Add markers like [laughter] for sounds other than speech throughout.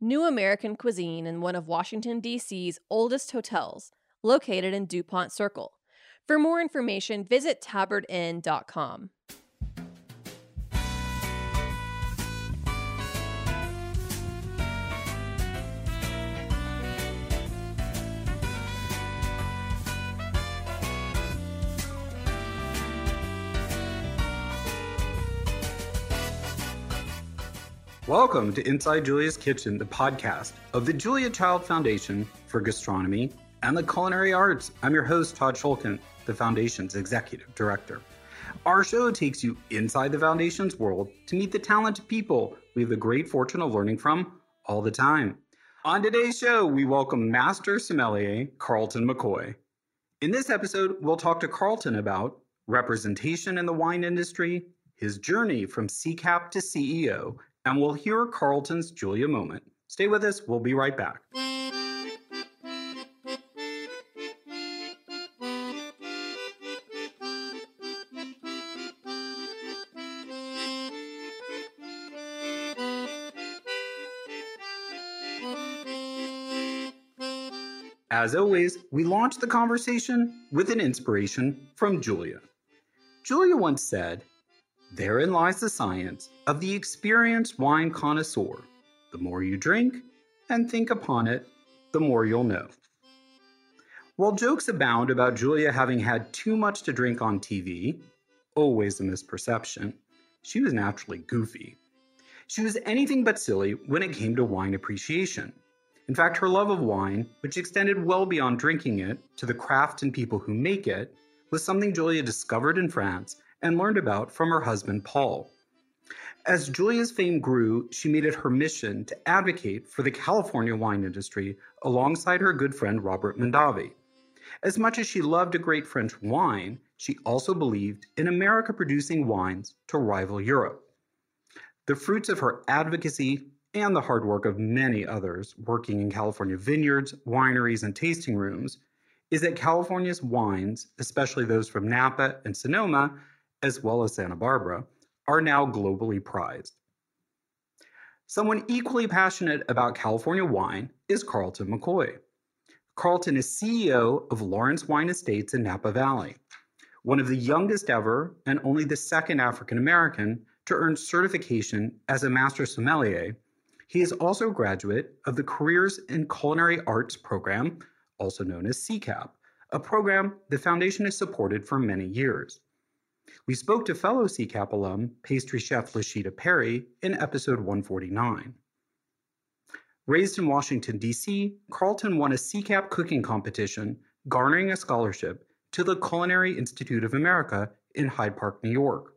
new American cuisine in one of Washington, D.C.'s oldest hotels, located in DuPont Circle. For more information, visit tabardinn.com. Welcome to Inside Julia's Kitchen, the podcast of the Julia Child Foundation for Gastronomy and the Culinary Arts. I'm your host, Todd Schulkin, the Foundation's Executive Director. Our show takes you inside the Foundation's world to meet the talented people we have the great fortune of learning from all the time. On today's show, we welcome Master Sommelier Carlton McCoy. In this episode, we'll talk to Carlton about representation in the wine industry, his journey from CCAP to CEO, and we'll hear Carlton's Julia moment. Stay with us, we'll be right back. As always, we launch the conversation with an inspiration from Julia. Julia once said, Therein lies the science of the experienced wine connoisseur. The more you drink and think upon it, the more you'll know. While jokes abound about Julia having had too much to drink on TV, always a misperception, she was naturally goofy. She was anything but silly when it came to wine appreciation. In fact, her love of wine, which extended well beyond drinking it to the craft and people who make it, was something Julia discovered in France and learned about from her husband Paul. As Julia's fame grew, she made it her mission to advocate for the California wine industry alongside her good friend Robert Mondavi. As much as she loved a great French wine, she also believed in America producing wines to rival Europe. The fruits of her advocacy and the hard work of many others working in California vineyards, wineries, and tasting rooms is that California's wines, especially those from Napa and Sonoma, as well as Santa Barbara, are now globally prized. Someone equally passionate about California wine is Carlton McCoy. Carlton is CEO of Lawrence Wine Estates in Napa Valley, one of the youngest ever and only the second African American to earn certification as a master sommelier. He is also a graduate of the Careers in Culinary Arts program, also known as CCAP, a program the foundation has supported for many years. We spoke to fellow CCAP alum, pastry chef Lasheeda Perry, in episode 149. Raised in Washington, D.C., Carlton won a CCAP cooking competition, garnering a scholarship to the Culinary Institute of America in Hyde Park, New York.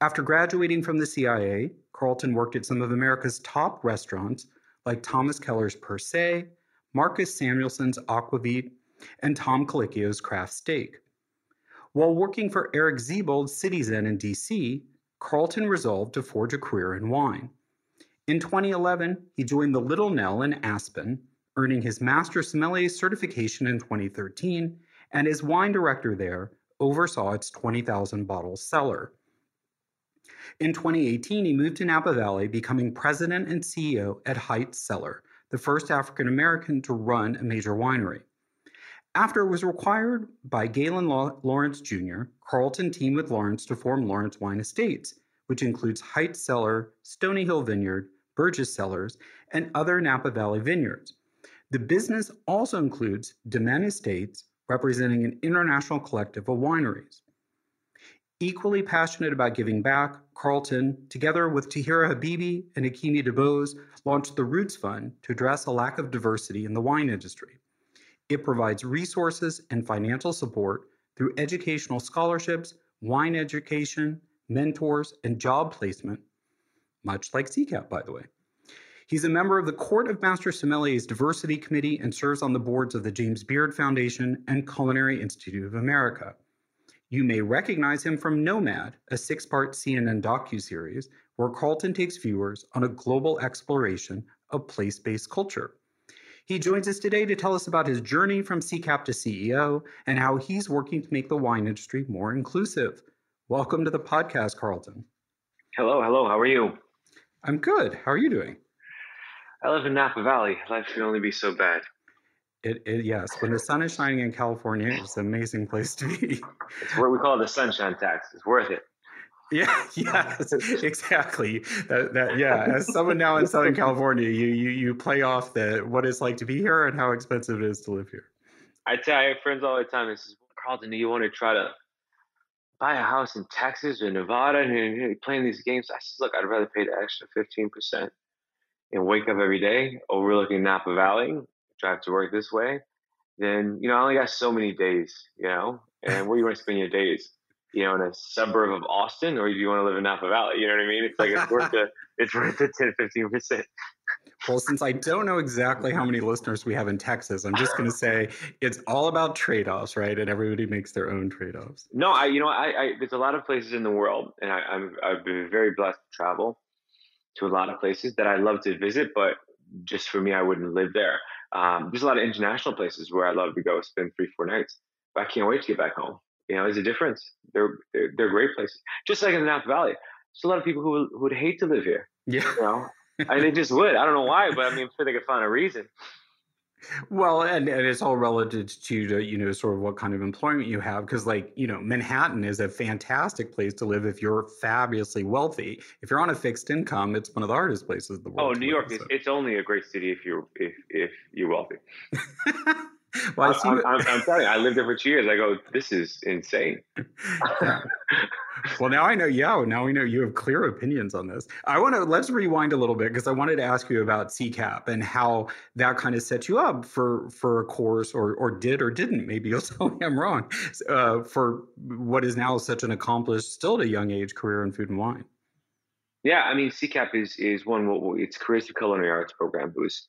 After graduating from the CIA, Carlton worked at some of America's top restaurants like Thomas Keller's Per Se, Marcus Samuelsson's Aquavit, and Tom Colicchio's Craft Steak. While working for Eric Ziebold's CityZen in DC, Carlton resolved to forge a career in wine. In 2011, he joined the Little Nell in Aspen, earning his Master Sommelier certification in 2013 and as wine director there, oversaw its 20,000 bottle cellar. In 2018, he moved to Napa Valley, becoming president and CEO at Heitz Cellar, the first African American to run a major winery. After it was required by Gaylon Lawrence Jr., Carlton teamed with Lawrence to form Lawrence Wine Estates, which includes Heitz Cellar, Stony Hill Vineyard, Burgess Cellars, and other Napa Valley vineyards. The business also includes Domaine Estates, representing an international collective of wineries. Equally passionate about giving back, Carlton, together with Tahiirah Habibi and Ikimi Dubose, launched the Roots Fund to address a lack of diversity in the wine industry. It provides resources and financial support through educational scholarships, wine education, mentors, and job placement, much like CCAP, by the way. He's a member of the Court of Master Sommeliers Diversity Committee and serves on the boards of the James Beard Foundation and Culinary Institute of America. You may recognize him from Nomad, a six part CNN docu-series where Carlton takes viewers on a global exploration of place based culture. He joins us today to tell us about his journey from CCAP to CEO and how he's working to make the wine industry more inclusive. Welcome to the podcast, Carlton. Hello, hello. How are you? I'm good. How are you doing? I live in Napa Valley. Life can only be so bad. It, it, yes, when the sun is shining in California, it's an amazing place to be. It's what we call the sunshine tax. It's worth it. Yeah, [laughs] yes, exactly. That, that, yeah. As someone now in Southern California, you you you play off the what it's like to be here and how expensive it is to live here. I tell I have friends all the time. This is Carlton. Do you want to try to buy a house in Texas or Nevada and you're playing these games? I said, look, I'd rather pay the extra fifteen percent and wake up every day overlooking Napa Valley, drive to work this way. Then you know I only got so many days, you know, and where you want to spend your days you know, in a suburb of Austin, or do you want to live in Napa Valley? You know what I mean? It's like it's worth the [laughs] it's worth the 10, 15 percent. Well, since I don't know exactly how many listeners we have in Texas, I'm just going to say it's all about trade-offs, right? And everybody makes their own trade-offs. No, I, you know, I, I there's a lot of places in the world, and I, I'm I've been very blessed to travel to a lot of places that I love to visit, but just for me, I wouldn't live there. Um, there's a lot of international places where I love to go spend three, four nights, but I can't wait to get back home. You know, there's a difference. They're, they're, they're great places. Just like in the Napa Valley, there's a lot of people who, who would hate to live here. Yeah. You know, [laughs] and they just would. I don't know why, but I mean, I'm sure they could find a reason. Well, and, and it's all relative to, to, you know, sort of what kind of employment you have. Because, like, you know, Manhattan is a fantastic place to live if you're fabulously wealthy. If you're on a fixed income, it's one of the hardest places in the oh, world. Oh, New York, so. is, it's only a great city if you're if if you're wealthy. [laughs] well, I am I'm, I'm, telling you, I lived there for two years. I go, this is insane. well, now I know. Yeah, now we know you have clear opinions on this. I want to let's rewind a little bit because I wanted to ask you about CCAP and how that kind of set you up for for a course, or or did or didn't. Maybe you'll [laughs] tell me I'm wrong. Uh, for what is now such an accomplished, still at a young age, career in food and wine. Yeah, I mean, CCAP is is one. It's Careers to Culinary Arts program. It was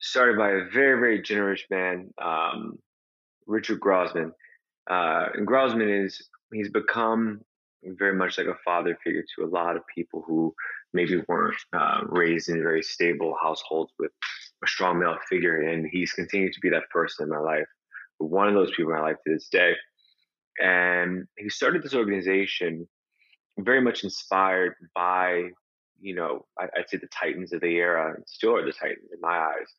started by a very, very generous man, um, Richard Grossman. Uh, and Grossman is, he's become very much like a father figure to a lot of people who maybe weren't uh, raised in very stable households with a strong male figure. And he's continued to be that person in my life, one of those people in my life to this day. And he started this organization very much inspired by, you know, I, would say the titans of the era, and still are the titans in my eyes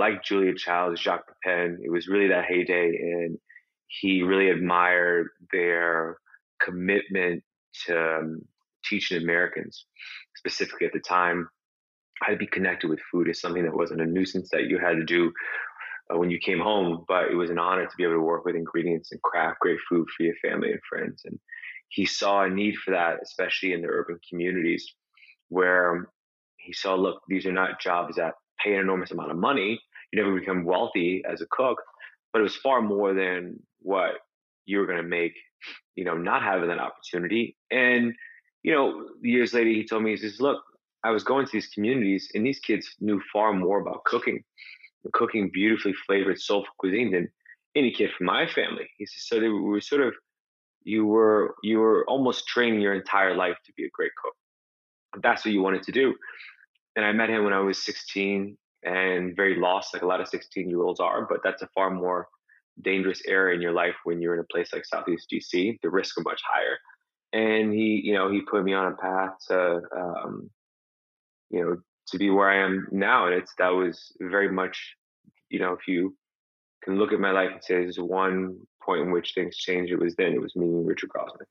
like Julia Childs, Jacques Pepin. It was really that heyday, and he really admired their commitment to um, teaching Americans, specifically at the time, how to be connected with food is something that wasn't a nuisance that you had to do uh, when you came home, but it was an honor to be able to work with ingredients and craft great food for your family and friends. And he saw a need for that, especially in the urban communities, where he saw, look, these are not jobs that pay an enormous amount of money, you never become wealthy as a cook, but it was far more than what you were going to make, you know, not having that opportunity. And, you know, years later, he told me, he says, look, I was going to these communities and these kids knew far more about cooking, cooking beautifully flavored, soulful cuisine than any kid from my family. He says, so they were sort of, you were, you were almost training your entire life to be a great cook. That's what you wanted to do. And I met him when I was 16 and very lost, like a lot of 16 year olds are, but that's a far more dangerous area in your life when you're in a place like Southeast DC. The risks are much higher. And he, you know, he put me on a path to, um, you know, to be where I am now. And it's that was very much, you know, if you can look at my life and say there's one point in which things changed, it was then. It was meeting Richard Grossman.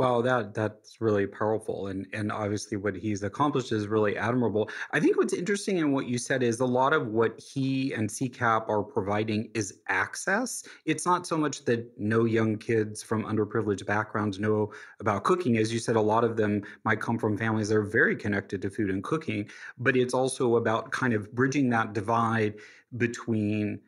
Well, that that's really powerful, and and obviously what he's accomplished is really admirable. I think what's interesting in what you said is a lot of what he and CCAP are providing is access. It's not so much that no young kids from underprivileged backgrounds know about cooking, as you said. A lot of them might come from families that are very connected to food and cooking, but it's also about kind of bridging that divide between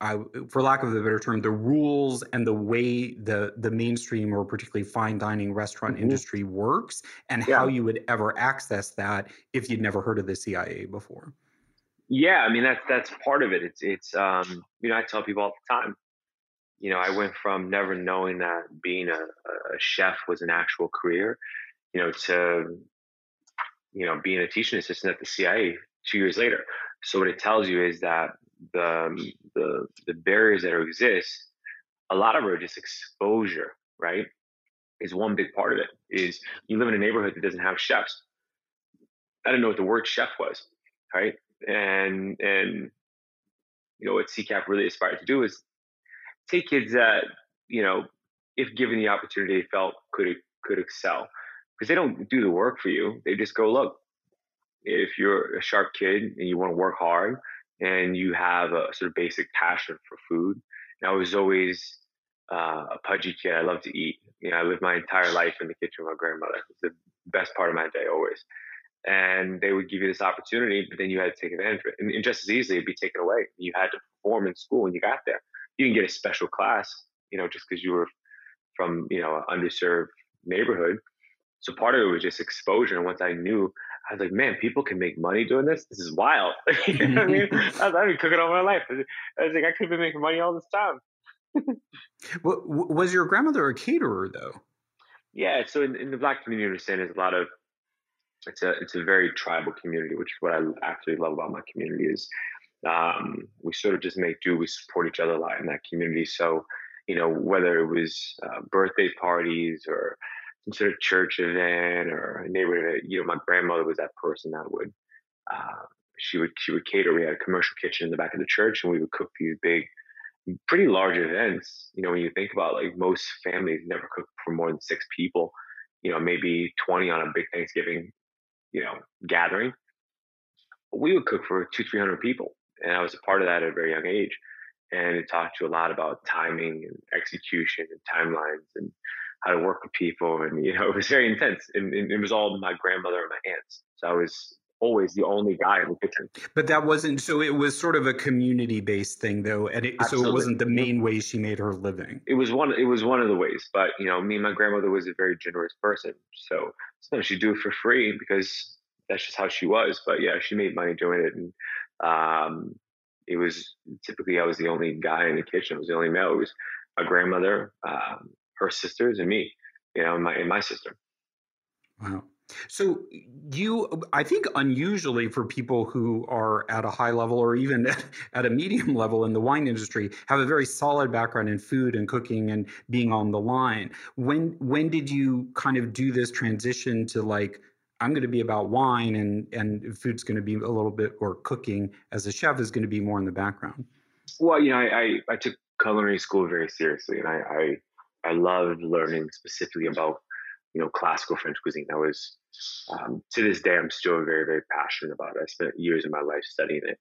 I, for lack of a better term, the rules and the way the the mainstream or particularly fine dining restaurant mm-hmm. industry works, and yeah. how you would ever access that if you'd never heard of the CIA before. Yeah, I mean that's that's part of it. It's it's um, you know I tell people all the time. You know, I went from never knowing that being a, a chef was an actual career, you know, to you know being a teaching assistant at the CIA two years later. So what it tells you is that the um, the the barriers that exist, a lot of it are just exposure, right? Is one big part of it. Is you live in a neighborhood that doesn't have chefs. I didn't know what the word chef was, right? And and you know what CCAP really aspired to do is take kids that you know, if given the opportunity, felt could could excel because they don't do the work for you. They just go, look, if you're a sharp kid and you want to work hard and you have a sort of basic passion for food. And I was always uh, a pudgy kid. I love to eat. You know, I lived my entire life in the kitchen with my grandmother. It was the best part of my day always. And they would give you this opportunity, but then you had to take advantage of it. And, and just as easily, it'd be taken away. You had to perform in school when you got there. You didn't get a special class, you know, just because you were from, you know, an underserved neighborhood. So part of it was just exposure. And once I knew I was like, man, people can make money doing this. This is wild. [laughs] you know I mean? [laughs] I've been cooking all my life. I was like, I could have been making money all this time. [laughs] well, was your grandmother a caterer though? Yeah. So in, in the black community, understand there's a lot of, it's a, it's a very tribal community, which is what I actually love about my community is um, we sort of just make do. We support each other a lot in that community. So, you know, whether it was uh, birthday parties or some sort of church event or a neighborhood you know, my grandmother was that person that would uh, she would she would cater. We had a commercial kitchen in the back of the church, and we would cook these big, pretty large events. You know, when you think about like most families never cook for more than six people. You know, maybe twenty on a big Thanksgiving, you know, gathering. We would cook for two three hundred people, and I was a part of that at a very young age. And it taught you a lot about timing and execution and timelines and how to work with people, and you know, [laughs] it was very intense. And, and, it was all my grandmother and my aunts. So I was always the only guy in the kitchen. But that wasn't so. It was sort of a community-based thing, though, and it, so it wasn't the main way she made her living. It was one. It was one of the ways. But you know, me and my grandmother was a very generous person, so sometimes she'd do it for free because that's just how she was. But yeah, she made money doing it, and um, it was typically I was the only guy in the kitchen. I was the only male. It was my grandmother, um, her sisters and me, you know, and my and my sister. Wow. So you, I think, unusually for people who are at a high level or even [laughs] at a medium level in the wine industry, have a very solid background in food and cooking and being on the line. When when did you kind of do this transition to like? I'm going to be about wine and and food's going to be a little bit or cooking as a chef is going to be more in the background. Well, you know, I I, I took culinary school very seriously, and I, I I loved learning specifically about you know classical French cuisine. I was um, to this day I'm still very very passionate about it. I spent years of my life studying it,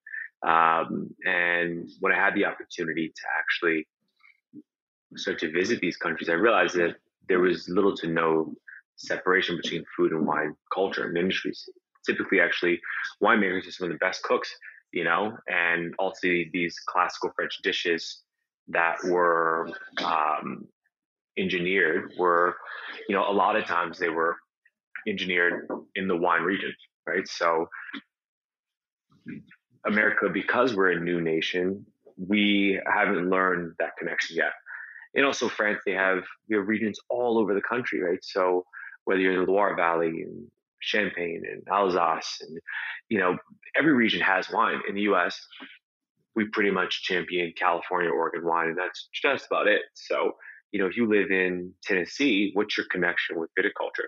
um, and when I had the opportunity to actually start to visit these countries, I realized that there was little to no separation between food and wine culture and industries. Typically, actually, winemakers are some of the best cooks, you know, and also these classical French dishes that were um, engineered were, you know, a lot of times they were engineered in the wine region, right? So America, because we're a new nation, we haven't learned that connection yet. And also France, they have we have regions all over the country, right? So whether you're in the Loire Valley and Champagne and Alsace, and you know every region has wine. In the U.S., we pretty much champion California, Oregon wine, and that's just about it. So, you know, if you live in Tennessee, what's your connection with viticulture?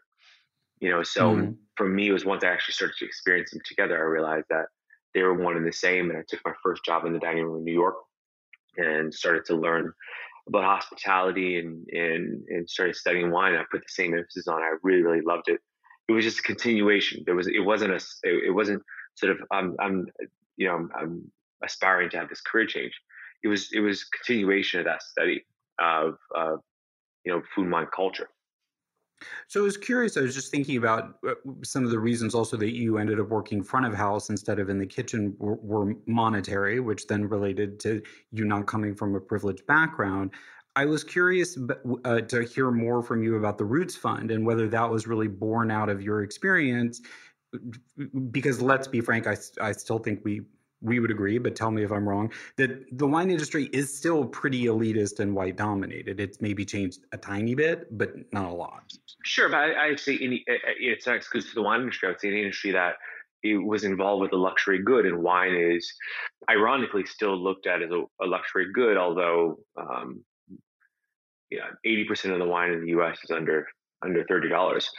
You know, so mm. for me, it was once I actually started to experience them together, I realized that they were one and the same. And I took my first job in the dining room in New York and started to learn about hospitality and and and started studying wine. I put the same emphasis on. It. I really really loved it. It was just a continuation. There was it wasn't a it, it wasn't sort of I'm I'm you know I'm, I'm aspiring to have this career change. It was it was continuation of that study of uh, you know food wine culture. So I was curious. I was just thinking about uh, some of the reasons also that you ended up working front of house instead of in the kitchen were, were monetary, which then related to you not coming from a privileged background. I was curious uh, to hear more from you about the Roots Fund and whether that was really born out of your experience. Because let's be frank, I, I still think we we would agree, but tell me if I'm wrong, that the wine industry is still pretty elitist and white dominated. It's maybe changed a tiny bit, but not a lot. Sure, but I, I'd say any, it's not exclusive to the wine industry. I would say an industry that it was involved with a luxury good, and wine is ironically still looked at as a, a luxury good, although um, yeah, 80% of the wine in the U.S. is under under thirty dollars.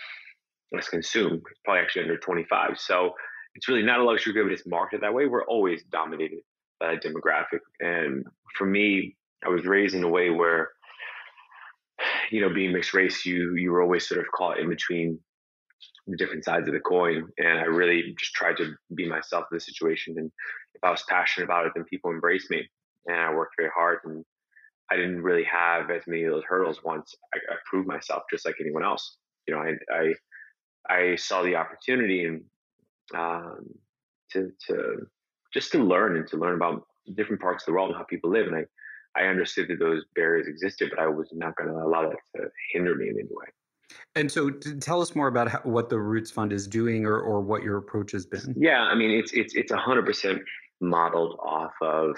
That's consumed. Probably actually under 25. So it's really not a luxury good, but it's marketed that way. We're always dominated by that demographic. And for me, I was raised in a way where, you know, being mixed race, you you were always sort of caught in between the different sides of the coin. And I really just tried to be myself in the situation. And if I was passionate about it, then people embraced me. And I worked very hard. And I didn't really have as many of those hurdles once I, I proved myself just like anyone else. You know, I, I I saw the opportunity and um, to to just to learn and to learn about different parts of the world and how people live. And I I understood that those barriers existed, but I was not going to allow that to hinder me in any way. And so, tell us more about how, what the Roots Fund is doing, or or what your approach has been. Yeah, I mean, it's it's it's hundred percent modeled off of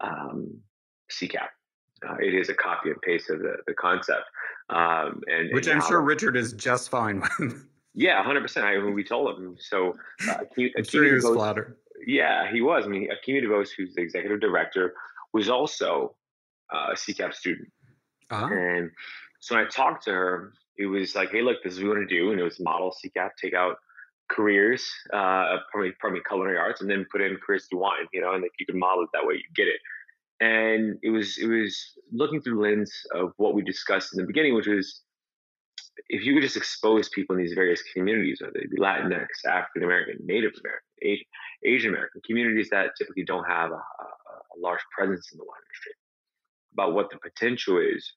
um, CCAP. Uh, it is a copy and paste of the, the concept, um, and which and I'm sure Richard is just fine [laughs] with. Yeah, hundred percent. I mean, we told him. So, uh, [laughs] I'm sure he was DeVos, flattered. Yeah, he was. I mean, Ikimi Dubose, who's the executive director, was also uh, a CCAP student. Uh-huh. And so when I talked to her, it was like, "Hey, look, this is what we want to do," and it was model CCAP, take out careers, uh, probably probably culinary arts, and then put in careers to wine. You know, and if you can model it that way, you get it. And it was it was looking through the lens of what we discussed in the beginning, which was if you could just expose people in these various communities, whether they be Latinx, African American, Native American, Asian, Asian American communities that typically don't have a, a, a, large presence in the wine industry, about what the potential is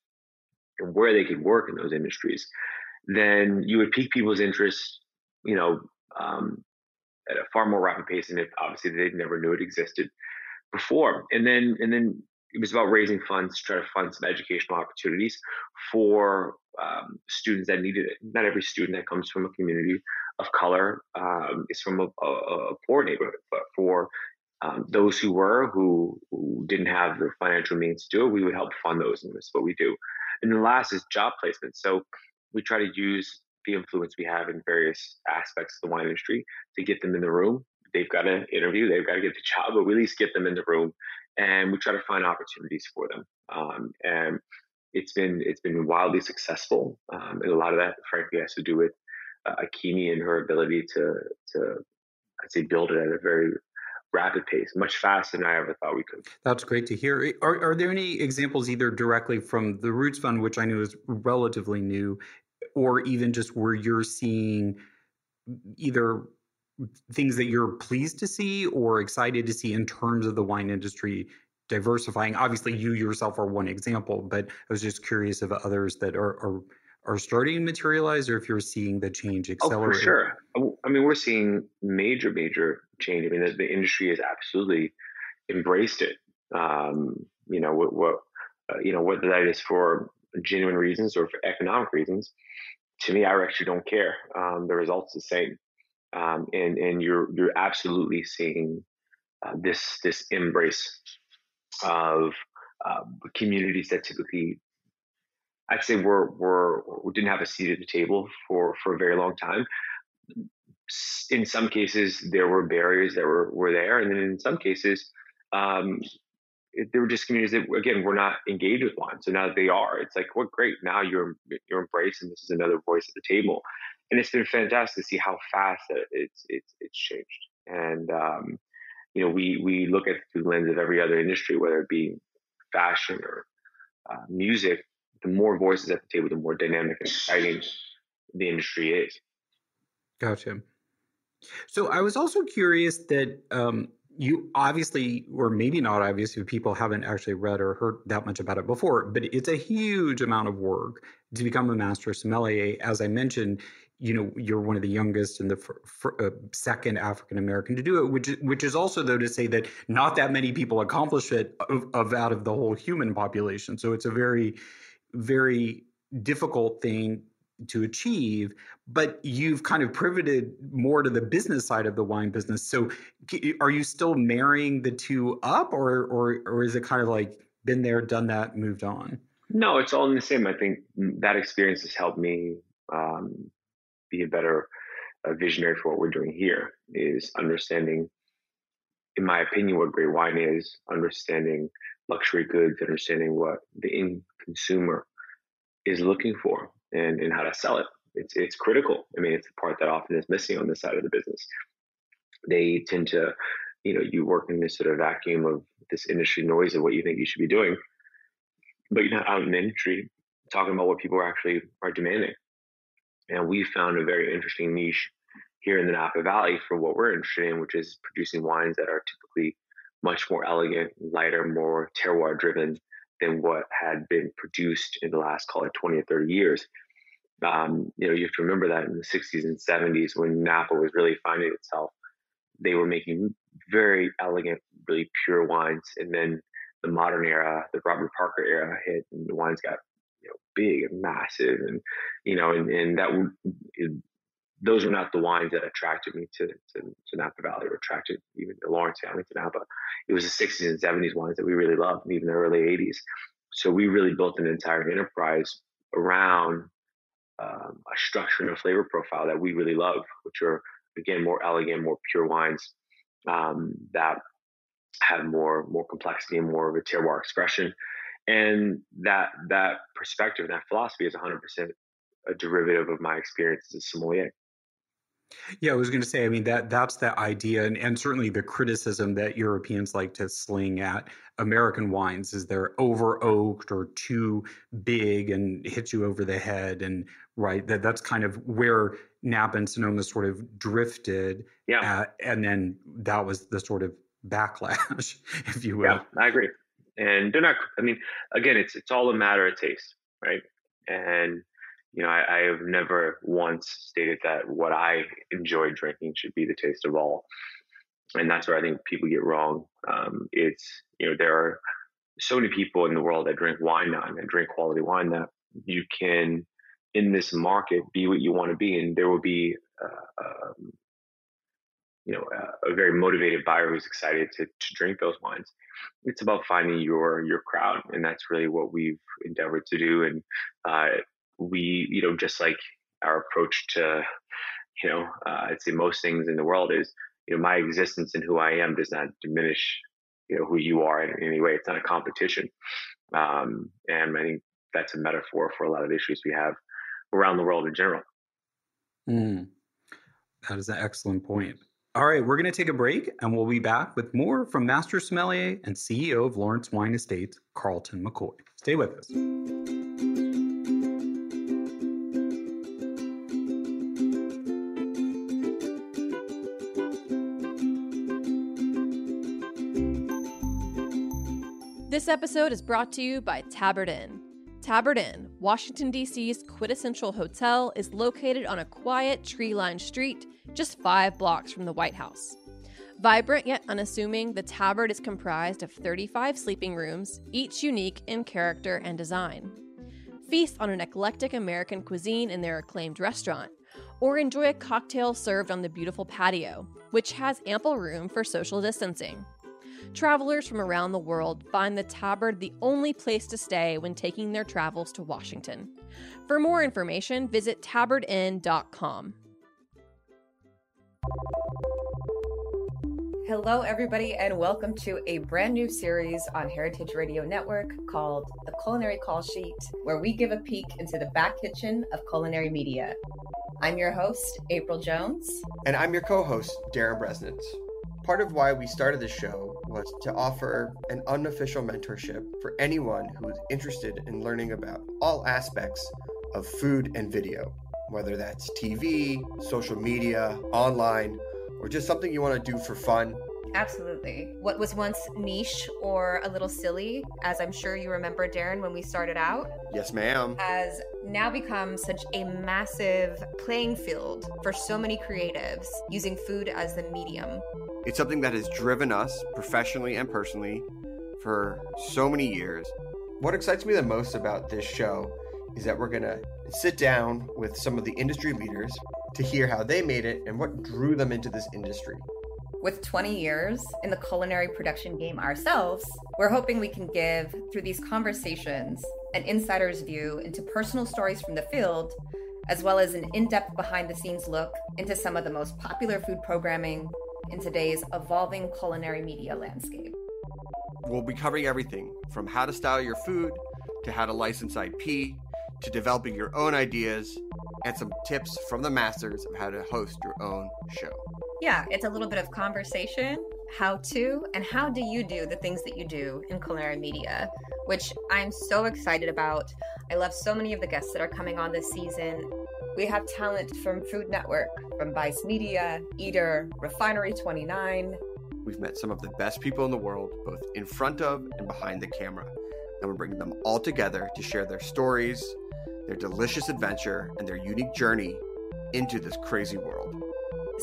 and where they could work in those industries, then you would pique people's interest, you know, um, at a far more rapid pace than if obviously they never knew it existed before. And then, and then it was about raising funds to try to fund some educational opportunities for um, students that needed it. Not every student that comes from a community of color um, is from a, a, a, poor neighborhood, but for um, those who were who, who, didn't have the financial means to do it, we would help fund those, and that's what we do. And the last is job placement. So we try to use the influence we have in various aspects of the wine industry to get them in the room. They've got to interview, they've got to get the job, but we at least get them in the room, and we try to find opportunities for them. Um, and it's been it's been wildly successful, um, and a lot of that, frankly, has to do with uh, Ikimi and her ability to to I'd say build it at a very rapid pace, much faster than I ever thought we could. That's great to hear. Are, are there any examples either directly from the Roots Fund, which I know is relatively new, or even just where you're seeing either things that you're pleased to see or excited to see in terms of the wine industry diversifying? Obviously, you yourself are one example, but I was just curious of others that are are, are starting to materialize, or if you're seeing the change accelerate. Oh, for sure. I mean, we're seeing major, major change. I mean, the, the industry has absolutely embraced it. Um, you know, what, what uh, you know, whether that is for genuine reasons or for economic reasons. To me, I actually don't care. Um, the results the same, um, and and you're you're absolutely seeing uh, this this embrace of uh, communities that typically I'd say were were we didn't have a seat at the table for for a very long time. In some cases, there were barriers that were were there, and then in some cases, um, it, they were just communities that again were not engaged with wine. So now that they are, it's like, what great! Now you're you're embraced, and this is another voice at the table. And it's been fantastic to see how fast it's it's it's changed. And um, you know, we we look at through the lens of every other industry, whether it be fashion or uh, music. The more voices at the table, the more dynamic and exciting the industry is. Gotcha. So I was also curious that um, you obviously, or maybe not obviously, people haven't actually read or heard that much about it before, but it's a huge amount of work to become a master sommelier. As I mentioned, you know, you're one of the youngest and the f- f- uh, second African American to do it, which which is also though to say that not that many people accomplish it of, of out of the whole human population. So it's a very, very difficult thing to achieve but you've kind of pivoted more to the business side of the wine business. So are you still marrying the two up or or or is it kind of like been there done that moved on? No it's all in the same. I think that experience has helped me um, be a better uh, visionary for what we're doing here is understanding in my opinion what great wine is understanding luxury goods understanding what the end consumer is looking for and, and how to sell it. It's, it's critical. I mean, it's the part that often is missing on this side of the business. They tend to, you know, you work in this sort of vacuum of this industry noise of what you think you should be doing, but you're not out in the industry talking about what people actually are demanding. And we found a very interesting niche here in the Napa Valley for what we're interested in, which is producing wines that are typically much more elegant, lighter, more terroir driven, than what had been produced in the last, call it 20 or 30 years. Um, you know, you have to remember that in the 60s and 70s when Napa was really finding itself, they were making very elegant, really pure wines. And then the modern era, the Robert Parker era hit, and the wines got you know big and massive, and you know, and, and that those were not the wines that attracted me to, to, to Napa Valley or attracted even the Lawrence family to Napa. It was the 60s and 70s wines that we really loved, and even the early 80s. So we really built an entire enterprise around um, a structure and a flavor profile that we really love, which are again more elegant, more pure wines um, that have more more complexity and more of a terroir expression. And that that perspective, that philosophy, is 100% a derivative of my experience as a sommelier. Yeah, I was going to say, I mean, that that's the idea, and, and certainly the criticism that Europeans like to sling at American wines is they're over oaked or too big and hit you over the head, and right that that's kind of where Napa and Sonoma sort of drifted. Yeah, at, and then that was the sort of backlash, [laughs] if you will. Yeah, I agree. And they're not. I mean, again, it's it's all a matter of taste, right? And you know, I, I, have never once stated that what I enjoy drinking should be the taste of all. And that's where I think people get wrong. Um, it's, you know, there are so many people in the world that drink wine now and drink quality wine that you can, in this market, be what you want to be. And there will be, uh, um, you know, a, a, very motivated buyer who's excited to, to drink those wines. It's about finding your your crowd, and that's really what we've endeavored to do. And uh, we, you know, just like our approach to, you know, uh, I'd say most things in the world is, you know, my existence and who I am does not diminish, you know, who you are in any way. It's not a competition. Um, and I think that's a metaphor for a lot of issues we have around the world in general. Mm, that is an excellent point. All right, we're going to take a break and we'll be back with more from Master Sommelier and CEO of Lawrence Wine Estates, Carlton McCoy. Stay with us. This episode is brought to you by Tabard Inn. Tabard Inn, Washington, D.C.'s quintessential hotel, is located on a quiet, tree lined street just five blocks from the White House. Vibrant yet unassuming, the Tabard is comprised of 35 sleeping rooms, each unique in character and design. Feast on an eclectic American cuisine in their acclaimed restaurant, or enjoy a cocktail served on the beautiful patio, which has ample room for social distancing. Travelers from around the world find the Tabard the only place to stay when taking their travels to Washington. For more information, visit tabardinn.com. Hello, everybody, and welcome to a brand new series on Heritage Radio Network called The Culinary Call Sheet, where we give a peek into the back kitchen of culinary media. I'm your host, April Jones. And I'm your co host, Darin Bresnitz. Part of why we started this show was to offer an unofficial mentorship for anyone who is interested in learning about all aspects of food and video, whether that's TV, social media, online, or just something you want to do for fun. Absolutely. What was once niche or a little silly, as I'm sure you remember, Darin, when we started out, Yes, ma'am. has now become such a massive playing field for so many creatives using food as the medium. It's something that has driven us professionally and personally for so many years. What excites me the most about this show is that we're going to sit down with some of the industry leaders to hear how they made it and what drew them into this industry. With 20 years in the culinary production game ourselves, we're hoping we can give, through these conversations, an insider's view into personal stories from the field, as well as an in depth behind the scenes look into some of the most popular food programming in today's evolving culinary media landscape. We'll be covering everything from how to style your food to how to license IP to developing your own ideas and some tips from the masters of how to host your own show. Yeah, it's a little bit of conversation, how to, and how do you do the things that you do in culinary media, which I'm so excited about. I love so many of the guests that are coming on this season. We have talent from Food Network, from Vice Media, Eater, Refinery 29. We've met some of the best people in the world, both in front of and behind the camera, and we're bringing them all together to share their stories, their delicious adventure, and their unique journey into this crazy world.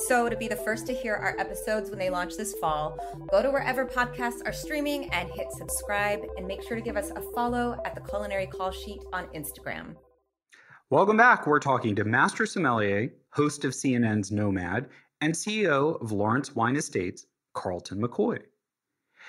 So, to be the first to hear our episodes when they launch this fall, go to wherever podcasts are streaming and hit subscribe, and make sure to give us a follow at the Culinary Call Sheet on Instagram. Welcome back. We're talking to Master Sommelier, host of CNN's Nomad, and CEO of Lawrence Wine Estates, Carlton McCoy.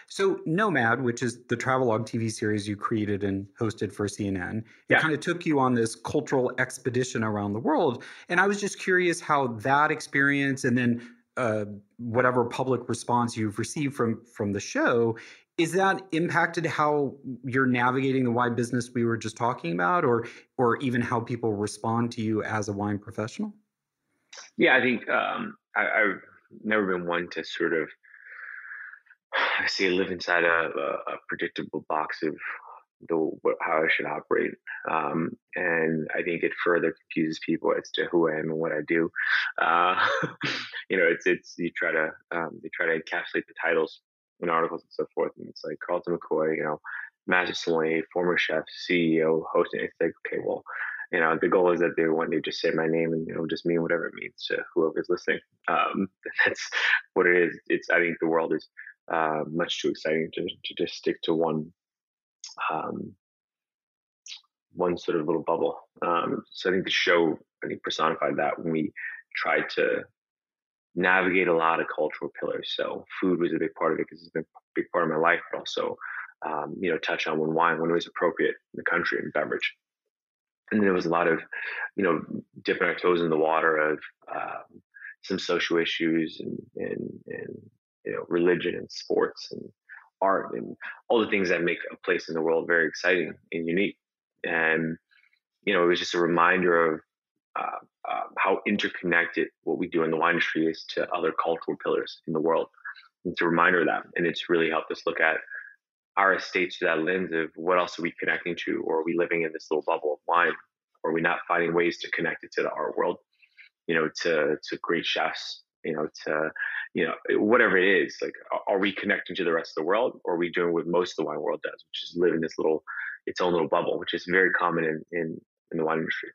So, Nomad, which is the travelogue TV series you created and hosted for CNN, it Yeah. kind of took you on this cultural expedition around the world. And I was just curious how that experience and then uh, whatever public response you've received from from the show is that impacted how you're navigating the wine business we were just talking about or or even how people respond to you as a wine professional Yeah, I think um, I, I've never been one to sort of, [sighs] I say, live inside a, a, predictable box of the how I should operate, um, and I think it further confuses people as to who I am and what I do. Uh, [laughs] you know, it's it's you try to um, they try to encapsulate the titles in articles and so forth, and it's like Carlton McCoy, you know, master sommelier, former chef, CEO, host, and it's like okay, well you know, the goal is that they one day just say my name and you know just mean whatever it means to whoever's listening. Um, [laughs] that's what it is. It's I think the world is uh, much too exciting to to just stick to one um, one sort of little bubble. Um, so I think the show I think personified that when we tried to navigate a lot of cultural pillars. So food was a big part of it because it's been a big part of my life, but also um, you know touch on when wine when it was appropriate in the country and beverage and then there was a lot of, you know, dipping our toes in the water of um, some social issues and, and and you know religion and sports and art and all the things that make a place in the world very exciting and unique. And you know, it was just a reminder of uh, uh, how interconnected what we do in the wine industry is to other cultural pillars in the world. It's a reminder of that, and it's really helped us look at our estates through that lens of what else are we connecting to, or are we living in this little bubble of wine, or are we not finding ways to connect it to the art world, you know, to to great chefs, you know, to you know whatever it is. Like, are we connecting to the rest of the world, or are we doing what most of the wine world does, which is live in this little its own little bubble, which is very common in in, in the wine industry.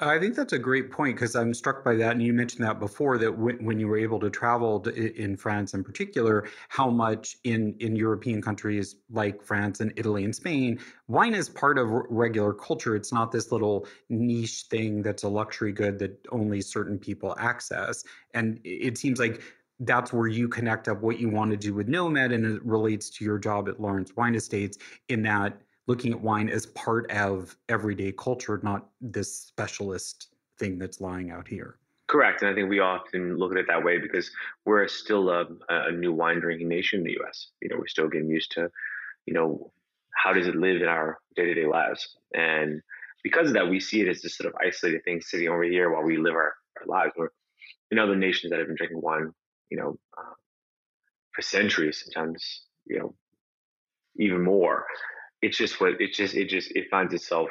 I think that's a great point because I'm struck by that. And you mentioned that before that when, when you were able to travel to, in France in particular, how much in, in European countries like France and Italy and Spain, wine is part of regular culture. It's not this little niche thing that's a luxury good that only certain people access. And it seems like that's where you connect up what you want to do with Nomad and it relates to your job at Lawrence Wine Estates in that looking at wine as part of everyday culture, not this specialist thing that's lying out here. Correct, and I think we often look at it that way because we're still a, a new wine drinking nation in the U.S. You know, we're still getting used to, you know, how does it live in our day to day lives, and because of that, we see it as this sort of isolated thing sitting over here while we live our, our lives. We're in other nations that have been drinking wine, you know, uh, for centuries, sometimes, you know, even more. It's just what it just it just it finds itself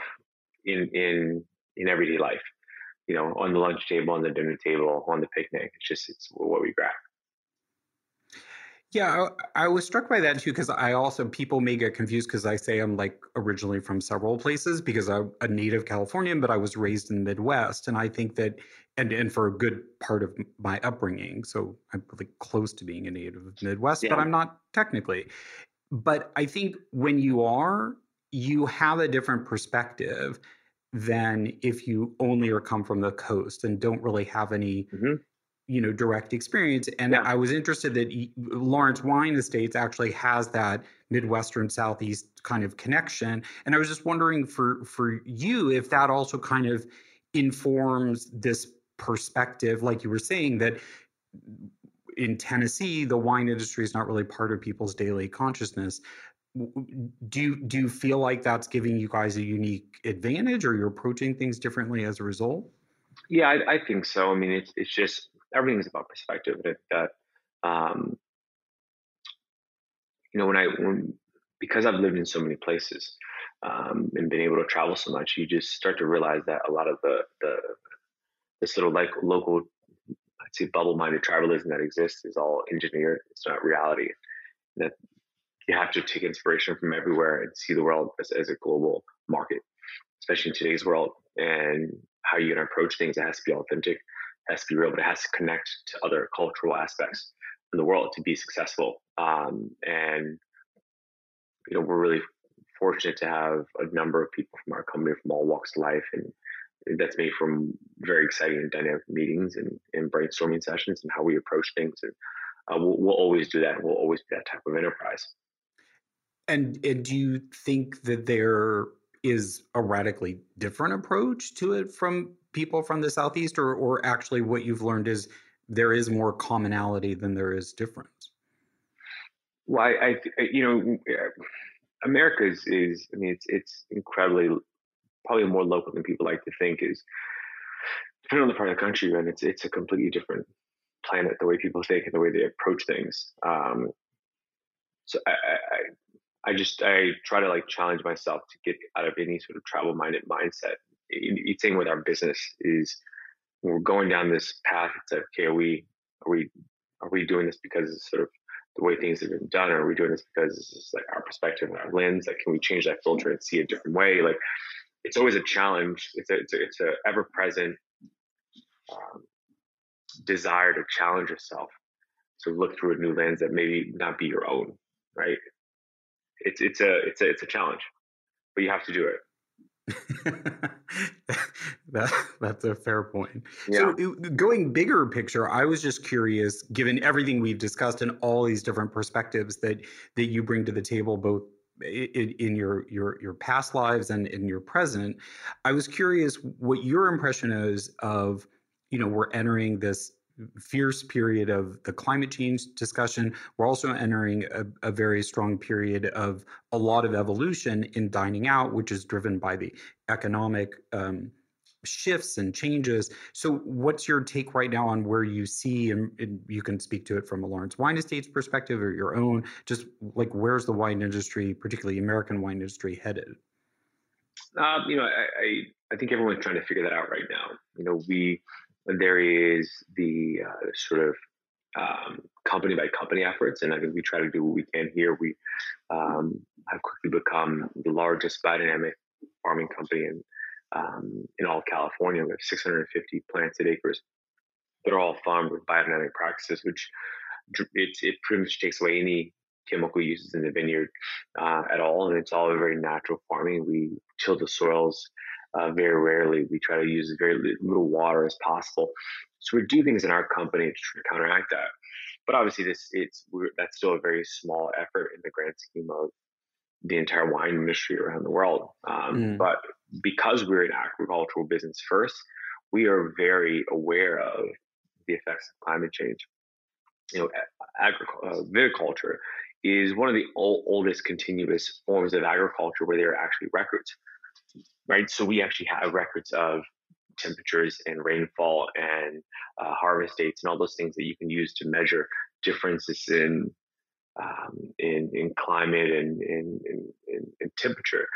in in in everyday life you know, on the lunch table, on the dinner table, on the picnic. It's just it's what we grab. Yeah, I, I was struck by that too because I also people may get confused because I say I'm like originally from several places because I'm a native Californian, but I was raised in the Midwest, and I think that and and for a good part of my upbringing, so I'm like close to being a native of the Midwest, yeah. but I'm not technically. But I think when you are, you have a different perspective than if you only or come from the coast and don't really have any mm-hmm. you know direct experience and yeah. i was interested that lawrence wine estates actually has that midwestern southeast kind of connection and i was just wondering for for you if that also kind of informs this perspective like you were saying that in tennessee the wine industry is not really part of people's daily consciousness. Do you do you feel like that's giving you guys a unique advantage or you're approaching things differently as a result? Yeah i, I think so. I mean it's it's just everything's about perspective that, that um you know when i when because i've lived in so many places um, and been able to travel so much you just start to realize that a lot of the the this little like local i'd bubble-minded tribalism that exists is all engineered it's not reality that you have to take inspiration from everywhere and see the world as, as a global market, especially in today's world. And how you're going to approach things, it has to be authentic, it has to be real, but it has to connect to other cultural aspects in the world to be successful. Um, and you know, we're really fortunate to have a number of people from our company from all walks of life, and that's made from very exciting and dynamic meetings and, and brainstorming sessions and how we approach things. And uh, we'll, we'll always do that. We'll always be that type of enterprise. And, and do you think that there is a radically different approach to it from people from the southeast, or or actually what you've learned is there is more commonality than there is difference? Well, I, I you know, America is, is I mean, it's it's incredibly probably more local than people like to think. Is depending on the part of the country, and it's it's a completely different planet the way people think and the way they approach things. Um, so I, I, I just I try to like challenge myself to get out of any sort of travel minded mindset. Each thing with our business is we're going down this path. It's like, okay, are we are we are we doing this because it's sort of the way things have been done, or are we doing this because it's like our perspective and our lens? Like, can we change that filter and see a different way? Like, it's always a challenge. It's a it's a, it's a ever present um, desire to challenge yourself. to look through a new lens that maybe not be your own, right? it's it's a it's a it's a challenge, but you have to do it. [laughs] that that's a fair point. Yeah. So going bigger picture, I was just curious, given everything we've discussed and all these different perspectives that that you bring to the table, both in, in your your your past lives and in your present, I was curious what your impression is of, you know, we're entering this fierce period of the climate change discussion. We're also entering a, a, very strong period of a lot of evolution in dining out, which is driven by the economic um, shifts and changes. So, what's your take right now on where you see, and, and, you can speak to it from a Lawrence Wine Estates perspective or your own, just like where's the wine industry, particularly American wine industry, headed? Um, you know, I, I, I think everyone's trying to figure that out right now. You know, we there is the uh, sort of um, company by company efforts, and I think we try to do what we can here. We um, have quickly become the largest biodynamic farming company in um, in all of California. We have 650 planted acres that are all farmed with biodynamic practices, which it, it pretty much takes away any chemical uses in the vineyard uh, at all, and it's all very natural farming. We till the soils uh, very rarely. We try to use as very little water as possible. So we do things in our company to counteract that. But obviously, this it's that's still a very small effort in the grand scheme of the entire wine industry around the world. Um, mm. But because we're an agricultural business first, we are very aware of the effects of climate change. You know, agriculture, uh, viticulture is one of the old, oldest continuous forms of agriculture where there are actually records, right? So we actually have records of temperatures and rainfall and uh, harvest dates and all those things that you can use to measure differences in um, in, in climate and in, in, in, temperature.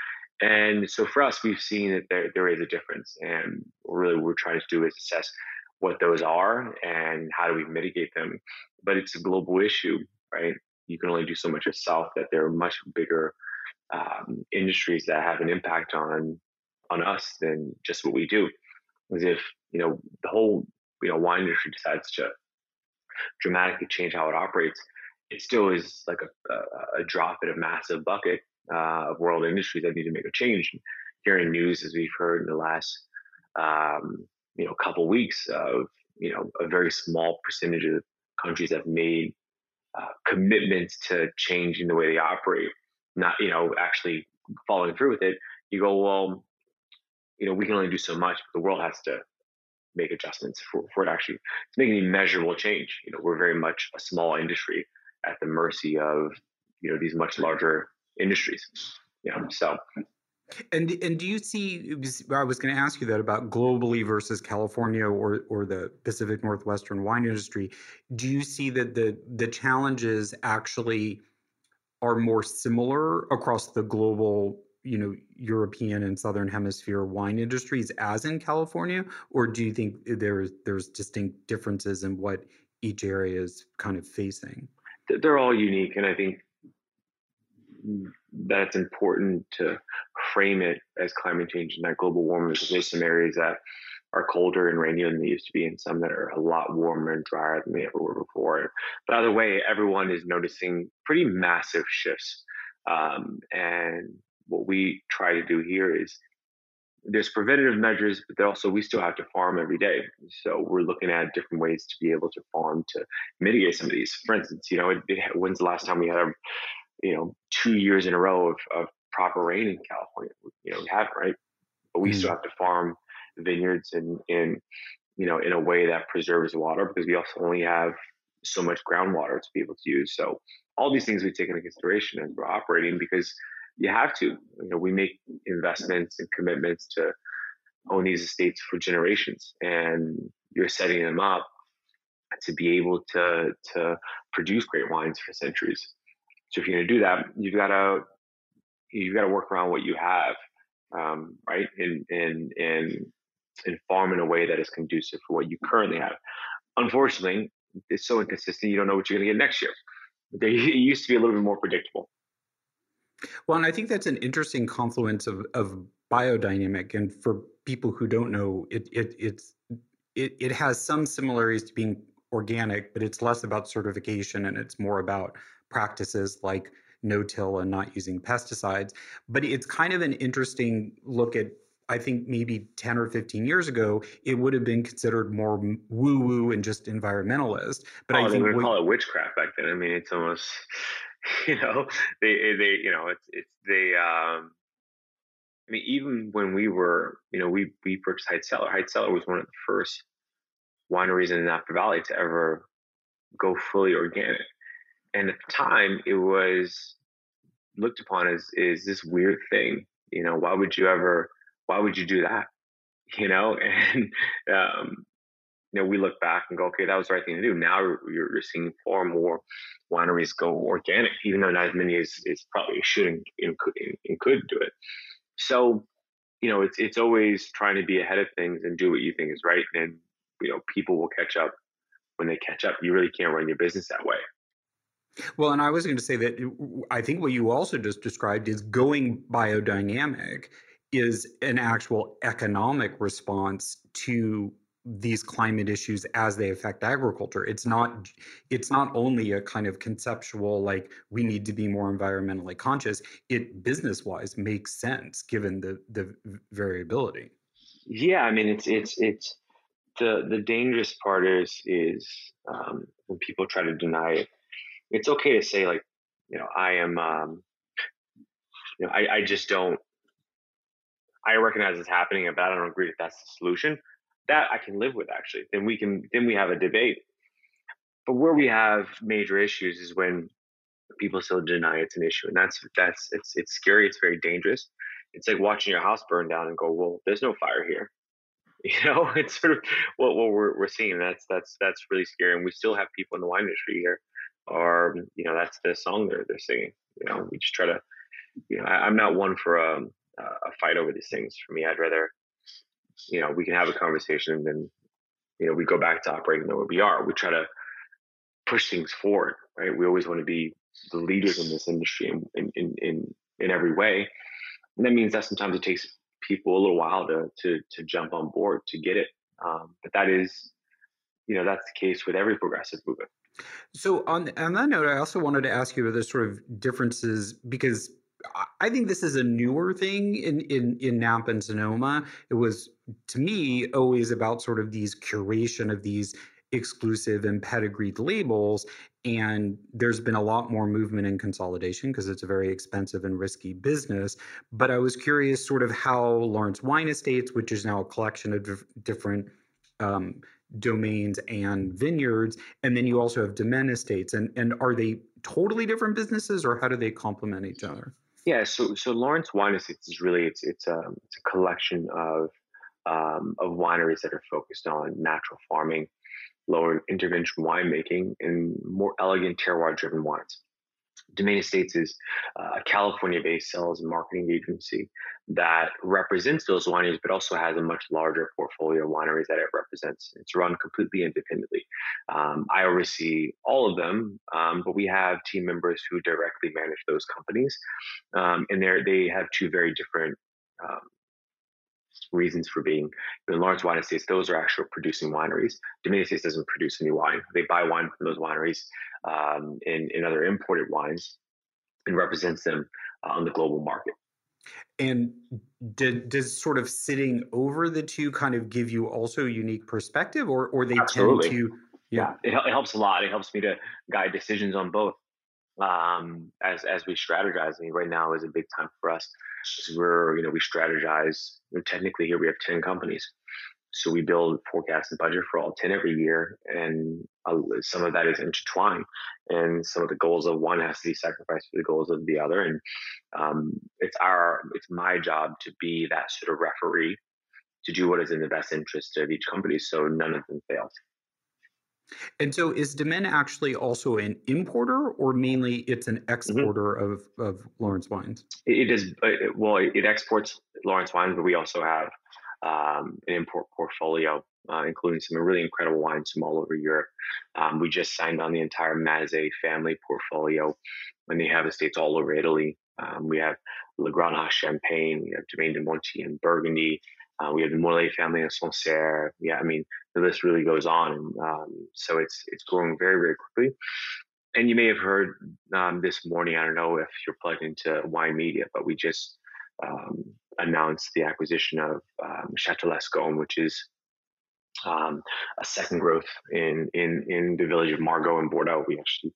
And so for us, we've seen that there, there is a difference. And really what we're trying to do is assess what those are and how do we mitigate them. But it's a global issue, right? You can only do so much yourself that there are much bigger um, industries that have an impact on on us than just what we do. As if, you know, the whole, you know, wine industry decides to dramatically change how it operates, it still is like a, a, a drop in a massive bucket uh, of world industries that need to make a change. Hearing news, as we've heard in the last um, you know couple weeks, of you know a very small percentage of countries have made uh, commitments to changing the way they operate, not you know actually following through with it. You go, well, you know, we can only do so much, but the world has to make adjustments for, for it actually to make any measurable change. You know, we're very much a small industry at the mercy of you know these much larger industries. Know, so. And and do you see? I was going to ask you that about globally versus California or or the Pacific Northwestern wine industry. Do you see that the the challenges actually are more similar across the global you know European and Southern Hemisphere wine industries as in California, or do you think there's there's distinct differences in what each area is kind of facing? They're all unique, and I think that's important to frame it as climate change and not global warming because there's some areas that are colder and rainier than they used to be, and some that are a lot warmer and drier than they ever were before. But either way, everyone is noticing pretty massive shifts. Um, and what we try to do here is there's preventative measures, but also we still have to farm every day. So we're looking at different ways to be able to farm to mitigate some of these. For instance, you know, it, it, when's the last time we had, a, you know, two years in a row of, of proper rain in California? You know, we haven't, right? But we mm still have to farm vineyards in, in, you know, in a way that preserves water because we also only have so much groundwater to be able to use. So all these things we take into consideration as we're operating because you have to. You know, we make investments and commitments to own these estates for generations, and you're setting them up to be able to to produce great wines for centuries. So if you're going to do that, you've got to you've got to work around what you have, um, right? And and and and farm in a way that is conducive for what you currently have. Unfortunately, it's so inconsistent. You don't know what you're going to get next year. [laughs] It used to be a little bit more predictable. Well, and I think that's an interesting confluence of, of biodynamic. And for people who don't know, it it it's it, it has some similarities to being organic, but it's less about certification and it's more about practices like no-till and not using pesticides. But it's kind of an interesting look at I think maybe 10 or 15 years ago, it would have been considered more woo woo and just environmentalist. But oh, I think we call it witchcraft back then. I mean, it's almost [laughs] you know they eh, they you know it's it's they um I mean even when we were you know we we purchased Heitz Cellar Heitz Cellar was one of the first wineries in the Napa Valley to ever go fully organic. And at the time it was looked upon as is this weird thing you know why would you ever why would you do that? You know [laughs] and um know, we look back and go, okay, that was the right thing to do. Now you're, you're seeing far more wineries go organic, even though not as many as, as probably should and, and, could, and could do it. So, you know, it's it's always trying to be ahead of things and do what you think is right. And you know, people will catch up when they catch up. You really can't run your business that way. Well, and I was going to say that I think what you also just described is going biodynamic is an actual economic response to these climate issues as they affect agriculture. It's not it's not only a kind of conceptual like we need to be more environmentally conscious. It business wise makes sense given the the variability. Yeah i mean it's it's it's the the dangerous part is is um, when people try to deny it it's okay to say like you know i am um, you know i, I just don't i recognize it's happening but i don't agree that that's the solution that I can live with actually. Then we can then we have a debate. But where we have major issues is when people still deny it's an issue, and that's that's it's it's scary. It's very dangerous. It's like watching your house burn down and go, well, there's no fire here. [laughs] You know, it's sort of what, what we're we're seeing. That's that's that's really scary, and we still have people in the wine industry here, or you know, that's the song they're they're singing. You know, we just try to. You know, I, am not one for um, a, a fight over these things. For me, I'd rather, you know, we can have a conversation and then, you know, we go back to operating the way we are. We try to push things forward, right? We always want to be the leaders in this industry in in in in every way, and that means that sometimes it takes people a little while to to to jump on board to get it. Um, but that is, you know, that's the case with every progressive movement. So on on that note, I also wanted to ask you about the sort of differences because I think this is a newer thing in in in Napa and Sonoma. It was to me always about sort of these curation of these exclusive and pedigreed labels and there's been a lot more movement and consolidation because it's a very expensive and risky business but i was curious sort of how lawrence wine estates which is now a collection of dif- different um, domains and vineyards and then you also have domaine estates and and are they totally different businesses or how do they complement each other yeah so so lawrence wine estates is really it's it's a, it's a collection of um, of wineries that are focused on natural farming lower intervention winemaking, and more elegant terroir driven wines. Domaine Estates is uh, a California based sales and marketing agency that represents those wineries, but also has a much larger portfolio of wineries that it represents. It's run completely independently. Um, I oversee all of them, um, but we have team members who directly manage those companies. Um, and they have two very different um, reasons for being. In Lawrence Wine Estates, those are actual producing wineries. Domaine Estates doesn't produce any wine. They buy wine from those wineries um, in, in other imported wines and represents them uh, on the global market. And did, does sort of sitting over the two kind of give you also a unique perspective, or or they Absolutely. tend to? Yeah, yeah it, it helps a lot. It helps me to guide decisions on both um, as as we strategize. I mean, right now is a big time for us. We're you know we strategize. Technically, here we have ten companies, so we build forecast and budget for all ten every year, and uh, some of that is intertwined, and some of the goals of one has to be sacrificed for the goals of the other, and um, it's our it's my job to be that sort of referee to do what is in the best interest of each company, so none of them fails. And so is Domaine actually also an importer or mainly it's an mm-hmm. exporter mm-hmm. of, of Lawrence wines? It is, well, it exports Lawrence wines, but we also have um, an import portfolio, uh, including some really incredible wines from all over Europe. Um, we just signed on the entire Mazzei family portfolio, and they have estates all over Italy. Um, we have Le Grenache Champagne, we have Domaine de Montille in Burgundy, uh, we have the Morlaix family in Sancerre. Yeah, I mean the list really goes on, and um, so it's it's growing very very quickly. And you may have heard um, this morning. I don't know if you're plugged into wine media, but we just um, announced the acquisition of um, Chateau Lascombes, which is um, a second growth in in in the village of Margaux in Bordeaux. We actually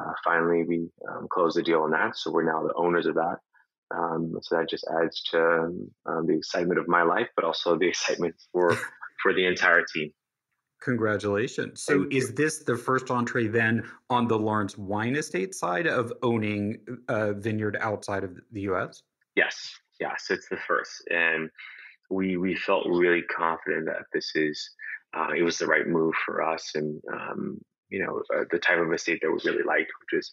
uh, finally we um, closed the deal on that, so we're now the owners of that. Um, so that just adds to um, the excitement of my life, but also the [laughs] excitement for for the entire team. Congratulations. So, is this the first entree then on the Lawrence Wine Estate side of owning a vineyard outside of the U.S.? Yes, yes, it's the first, and we we felt really confident that this is uh, it was the right move for us, and um, you know uh, the type of estate that we really liked, which is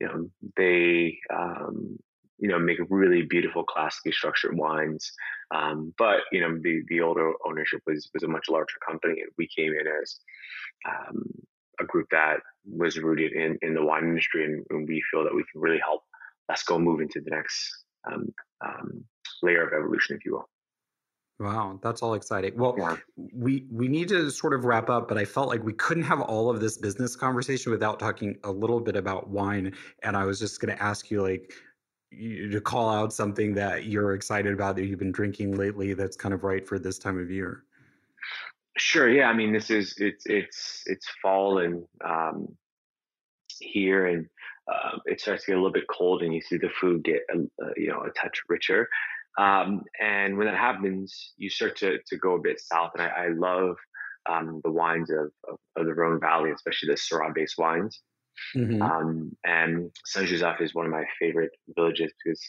you know they um, you know make really beautiful classically structured wines um, but you know the the older ownership was was a much larger company and we came in as um, a group that was rooted in in the wine industry and, and, we feel that we can really help let's go move into the next um, um, layer of evolution if you will Wow, that's all exciting. Well, yeah. we we need to sort of wrap up, but I felt like we couldn't have all of this business conversation without talking a little bit about wine. And I was just going to ask you, like, you, to call out something that you're excited about that you've been drinking lately that's kind of right for this time of year. Sure. Yeah. I mean, this is it's it's it's fall and um, here, and uh, it starts to get a little bit cold, and you see the food get uh, you know a touch richer. Um, and when that happens, you start to, to go a bit south. And I, I love um, the wines of, of, of, the Rhone Valley, especially the Syrah based wines. Mm-hmm. Um, and Saint Joseph is one of my favorite villages because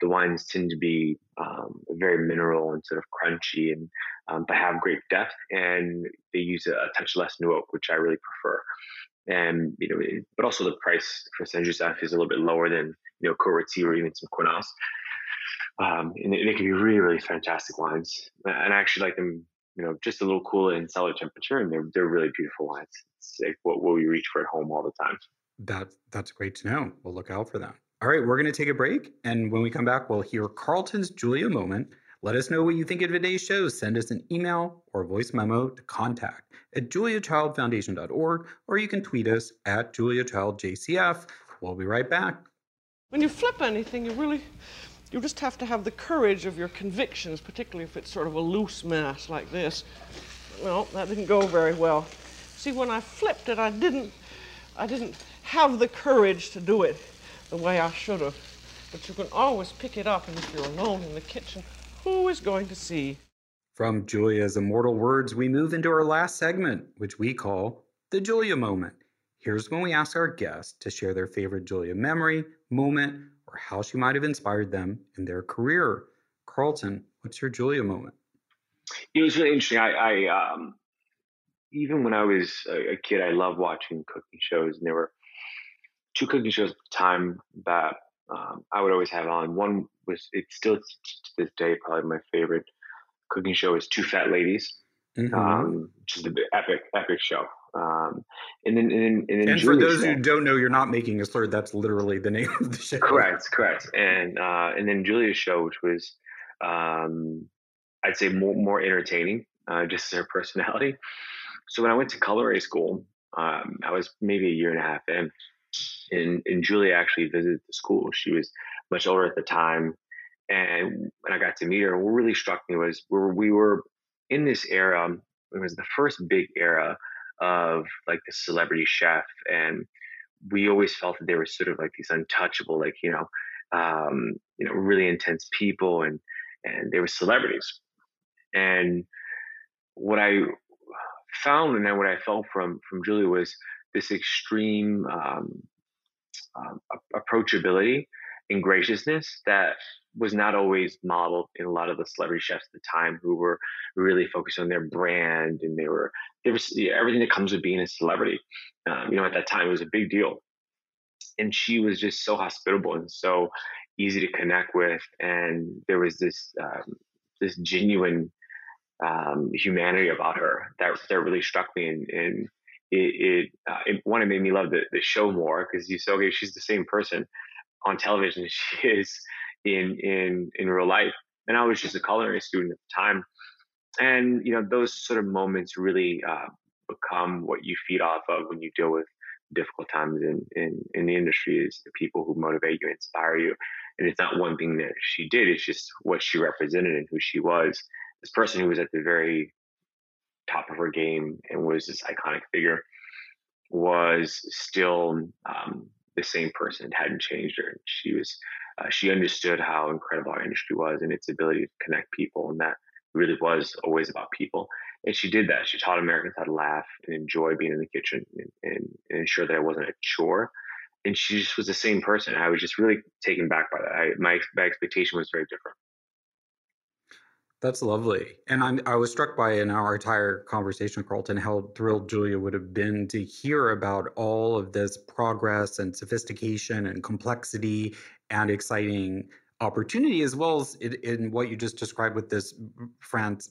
the wines tend to be um, very mineral and sort of crunchy, and um, but have great depth. And they use a, a touch less new oak, which I really prefer. And you know, but also the price for Saint Joseph is a little bit lower than you know Côte-Rôtie or even some Cornas. Um, and they, they, can be really, really fantastic wines. And I actually like them, you know, just a little cooler in cellar temperature, and they're they're really beautiful wines. It's like what, what we reach for at home all the time. That that's great to know. We'll look out for that. All right, we're going to take a break, and when we come back, we'll hear Carlton's Julia moment. Let us know what you think of today's show. Send us an email or voice memo to contact at juliachildfoundation.org, or you can tweet us at juliachildjcf. We'll be right back. When you flip anything, you really you just have to have the courage of your convictions, particularly if it's sort of a loose mass like this. Well, that didn't go very well. See, when I flipped it, I didn't, I didn't have the courage to do it the way I should have. But you can always pick it up, and if you're alone in the kitchen, who is going to see? From Julia's immortal words, we move into our last segment, which we call the Julia moment. Here's when we ask our guests to share their favorite Julia memory, moment, or how she might have inspired them in their career. Carlton, what's your Julia moment? It was really interesting. I, I um, even when I was a, kid, I loved watching cooking shows, and there were two cooking shows at the time that um, I would always have on. One was it's still to this day probably my favorite cooking show is Two Fat Ladies, mm-hmm. um, which is the epic epic show. Um, and then, and, and, and for those who don't know, you're not making a slur. That's literally the name of the show. Correct, correct. And uh, and then Julia's show, which was, um, I'd say more more entertaining, uh, just her personality. So when I went to culinary school, um, I was maybe a year and a half in, and and Julia actually visited the school. She was much older at the time, and when I got to meet her, what really struck me was we were, we were in this era. It was the first big era of like the celebrity chef and we always felt that they were sort of like these untouchable like you know um, you know really intense people and and they were celebrities. And what i found and then what i felt from from julia was this extreme um, um, approachability and graciousness that was not always modeled in a lot of the celebrity chefs at the time who were really focused on their brand and they were there was everything that comes with being a celebrity. Um, you know at that time it was a big deal. And she was just so hospitable and so easy to connect with. And there was this um, this genuine um, humanity about her that that really struck me. And, and it, it, uh, it one it made me love the, the show more because you said okay she's the same person on television [laughs] as she is in in in real life. And I was just a culinary student at the time, and you know those sort of moments really uh, become what you feed off of when you deal with difficult times in, in in the industry. Is the people who motivate you, inspire you, and it's not one thing that she did; it's just what she represented and who she was. This person who was at the very top of her game and was this iconic figure was still um, the same person, It hadn't changed her. She was uh, she understood how incredible our industry was and its ability to connect people, and that really was always about people. And she did that. She taught Americans how to laugh and enjoy being in the kitchen and, and, and ensure that it wasn't a chore. And she just was the same person. I was just really taken back by that. I, my, my expectation was very different. That's lovely. And I'm, I was struck by in our entire conversation, Carlton, how thrilled Julia would have been to hear about all of this progress and sophistication and complexity and exciting opportunity, as well as in, in what you just described with this France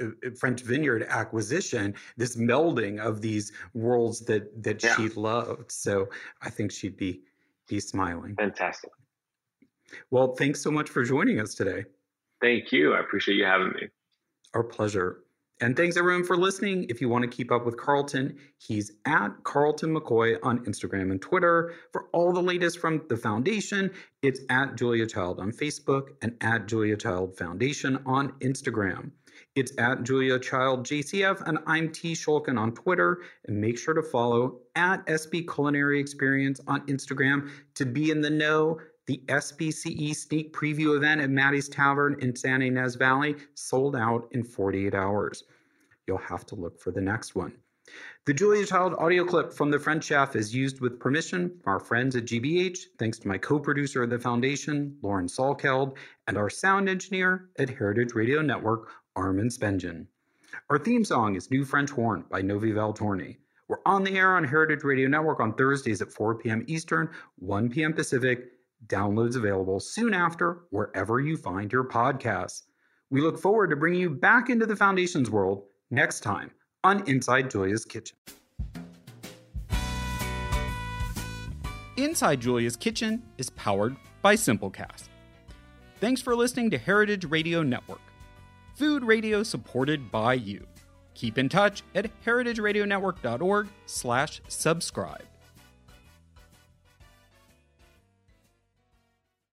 uh, uh, French Vineyard acquisition, this melding of these worlds that that yeah. she loved. So I think she'd be be smiling. Fantastic. Well, thanks so much for joining us today. Thank you. I appreciate you having me. Our pleasure. And thanks everyone for listening. If you want to keep up with Carlton, he's at Carlton McCoy on Instagram and Twitter. For all the latest from the foundation, it's at Julia Child on Facebook and at Julia Child Foundation on Instagram. It's at Julia Child JCF, and I'm T. Schulkin on Twitter. And make sure to follow at SB Culinary Experience on Instagram to be in the know The SBCE sneak preview event at Mattei's Tavern in San Ynez Valley sold out in 48 hours. You'll have to look for the next one. The Julia Child audio clip from The French Chef is used with permission from our friends at GBH, thanks to my co producer of the foundation, Lauren Salkeld, and our sound engineer at Heritage Radio Network, Armin Spengen. Our theme song is New French Horn by Novi Valtorni. We're on the air on Heritage Radio Network on Thursdays at 4 p.m. Eastern, 1 p.m. Pacific. Downloads available soon after wherever you find your podcasts. We look forward to bringing you back into the Foundations world next time on Inside Julia's Kitchen. Inside Julia's Kitchen is powered by Simplecast. Thanks for listening to Heritage Radio Network, food radio supported by you. Keep in touch at heritageradionetwork.org/subscribe.